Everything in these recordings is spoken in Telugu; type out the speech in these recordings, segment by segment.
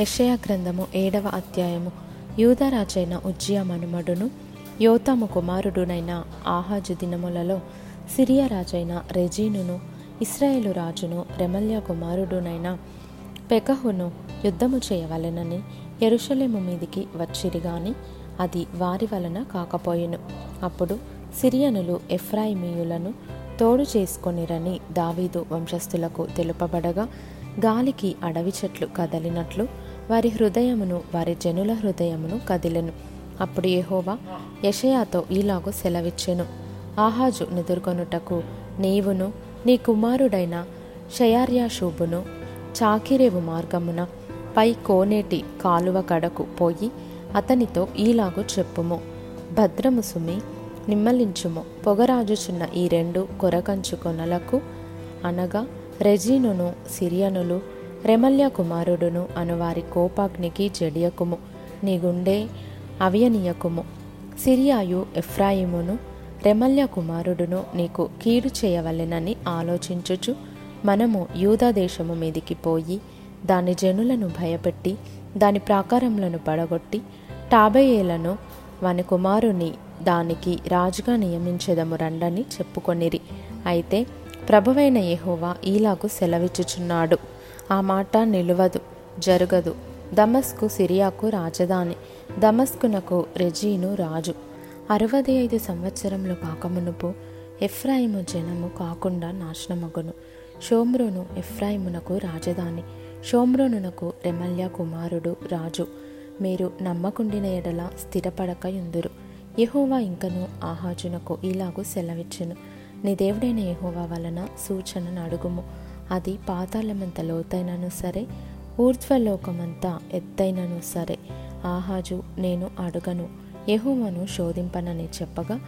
యెషయా గ్రంథము ఏడవ అధ్యాయము. యూదరాజైన ఉజ్జియా మనుమడును యోతాము కుమారుడునైన ఆహాజు దినములలో సిరియా రాజైన రెజీనును ఇస్రాయేలు రాజును రెమల్య కుమారుడునైన పెకహును యుద్ధము చేయవలెనని ఎరుషలేము మీదికి వచ్చిరి గాని అది వారి వలన కాకపోయెను. అప్పుడు సిరియనులు ఎఫ్రాయిమీయులను తోడు చేసుకొనిరని దావీదు వంశస్థులకు తెలుపబడగా గాలికి అడవి చెట్లు కదలినట్లు వారి హృదయమును వారి జనుల హృదయమును కదిలెను. అప్పుడు యెహోవా యషయాతో ఈలాగు సెలవిచ్చెను. ఆహాజు నిదుర్కొనుటకు నీవును నీ కుమారుడైన షయార్యాషూబును చాకిరేవు మార్గమున పై కోనేటి కాలువ కడకు పోయి అతనితో ఈలాగు చెప్పుము. భద్రము సుమి నిమ్మలించుము. పొగరాజుచున్న ఈ రెండు కొరకంచు కొనలకు అనగా రెజీనును సిరియనులు రెమల్య కుమారుడును అనువారి కోపాగ్నికి జడియకుము నీ గుండె అవియనీయకుము. సిరియాయు ఎఫ్రాయిమును రెమల్య కుమారుడును నీకు కీడు చేయవలెనని ఆలోచించుచు మనము యూదా దేశము మీదికి పోయి దాని జనులను భయపెట్టి దాని ప్రాకారములను పడగొట్టి టాబేయేలను వాని కుమారుని దానికి రాజుగా నియమించేదము రండని చెప్పుకొనిరి. అయితే ప్రభువైన యెహోవా ఈలాగు సెలవిచ్చుచున్నాడు. ఆ మాట నిలువదు జరగదు. దమస్కు సిరియాకు రాజధాని దమస్కునకు రెజీను రాజు. అరవది ఐదు సంవత్సరములు కాకమునుపు ఎఫ్రాయిము జనము కాకుండా నాశనమగును. షోమ్రోను ఎఫ్రాయిమునకు రాజధాని షోమ్రోనునకు రెమల్య కుమారుడు రాజు. మీరు నమ్మకుండిన ఎడల స్థిరపడక యుందురు యహోవా ఇంకను ఆహాజునకు ఇలాగూ సెలవిచ్చును. నీ దేవుడైన యహోవా వలన సూచనను అడుగుము. అది పాతాళమంత లోతైనను సరే ఊర్ధ్వలోకమంతా ఎత్తైనను సరే. ఆహాజు నేను అడుగను. యెహోవాను శోధింపనని చెప్పగా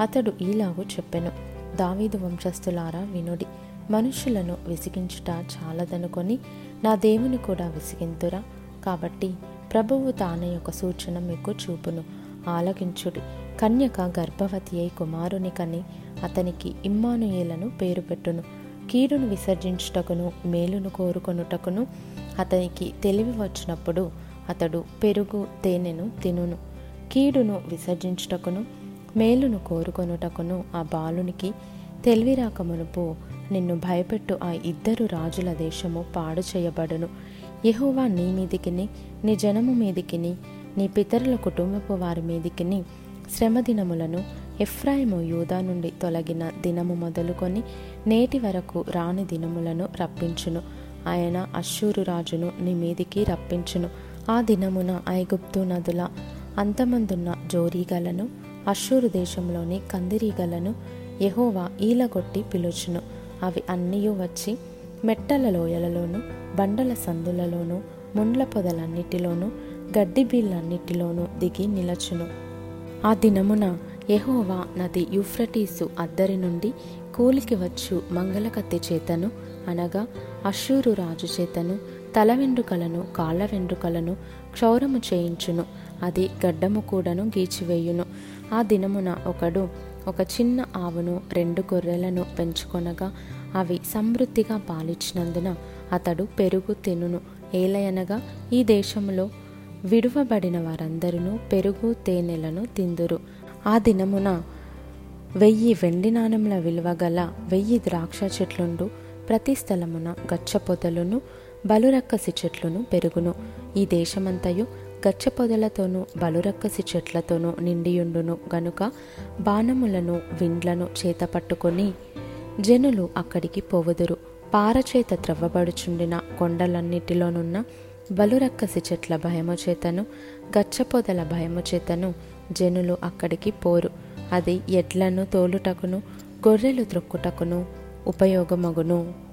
అతడు ఈలాగు చెప్పెను. దావీదు వంశస్థులారా వినుడి. మనుషులను విసిగించుట చాలదనుకొని నా దేవుని కూడా విసిగింతురా. కాబట్టి ప్రభువు తానే ఒక సూచన మీకు చూపును. ఆలకించుడి. కన్యక గర్భవతి అయి కుమారుని కని అతనికి ఇమ్మానుయేలను పేరు పెట్టును. కీడును విసర్జించుటకును మేలును కోరుకొనుటకును అతనికి తెలివి వచ్చినప్పుడు అతడు పెరుగు తేనెను తినును. కీడును విసర్జించుటకును మేలును కోరుకొనుటకును ఆ బాలునికి తెలివి రాకమునుపు నిన్ను భయపెట్టు ఆ ఇద్దరు రాజుల దేశము పాడు చేయబడును. యహోవా నీ మీదికిని నీ జనము మీదికిని నీ పితరుల కుటుంబపు వారి మీదికిని శ్రమ దినములను ఎఫ్రాయిము యూదా నుండి తొలగిన దినము మొదలుకొని నేటి వరకు రాని దినములను రప్పించును. ఆయన అశ్షూరు రాజును నీ మీదికి రప్పించును. ఆ దినమున ఐగుప్తు నదుల అంతమందున్న జోరీగలను అశ్షూరు దేశంలోని కందిరీగలను యహోవా ఈలగొట్టి పిలుచును. అవి అన్నీయూ వచ్చి మెట్టల లోయలలోను బండల సందులలోను ముండ్ల పొదలన్నిటిలోనూ గడ్డి బీళ్ళన్నిటిలోనూ దిగి నిలచును. ఆ దినమున యహోవా నది యూఫ్రటీసు అద్దరి నుండి కూలికి వచ్చు మంగళకత్తి చేతను అనగా అశూరు రాజు చేతను తల వెండ్రుకలను కాళ్ళ వెండ్రుకలను క్షౌరము చేయించును అది గడ్డము కూడాను గీచివేయును. ఆ దినమున ఒకడు ఒక చిన్న ఆవును రెండు గొర్రెలను పెంచుకొనగా అవి సమృద్ధిగా పాలిచ్చినందున అతడు పెరుగు తినును. ఏలయనగా ఈ దేశంలో విడువబడిన వారందరూ పెరుగు తేనెలను తిందురు. ఆ దినమున వెయ్యి వెండి నాణముల విలువ గల వెయ్యి ద్రాక్ష చెట్లుండు. ప్రతి స్థలమున గచ్చ పొదలును బలురక్కసి చెట్లును పెరుగును. ఈ దేశమంతయు గచ్చ పొదలతోనూ బలురక్కసి చెట్లతోనూ నిండియుండును. గనుక బాణములను విండ్లను చేత పట్టుకొని జనులు అక్కడికి పోవుదురు. పారచేత త్రవ్వబడుచుండిన కొండలన్నిటిలోనున్న బలురక్కసి చెట్ల భయము చేతను గచ్చపొదల భయము చేతను జనులు అక్కడికి పోరు. అది ఎడ్లను తోలుటకును గొర్రెలు త్రొక్కుటకును ఉపయోగమగును.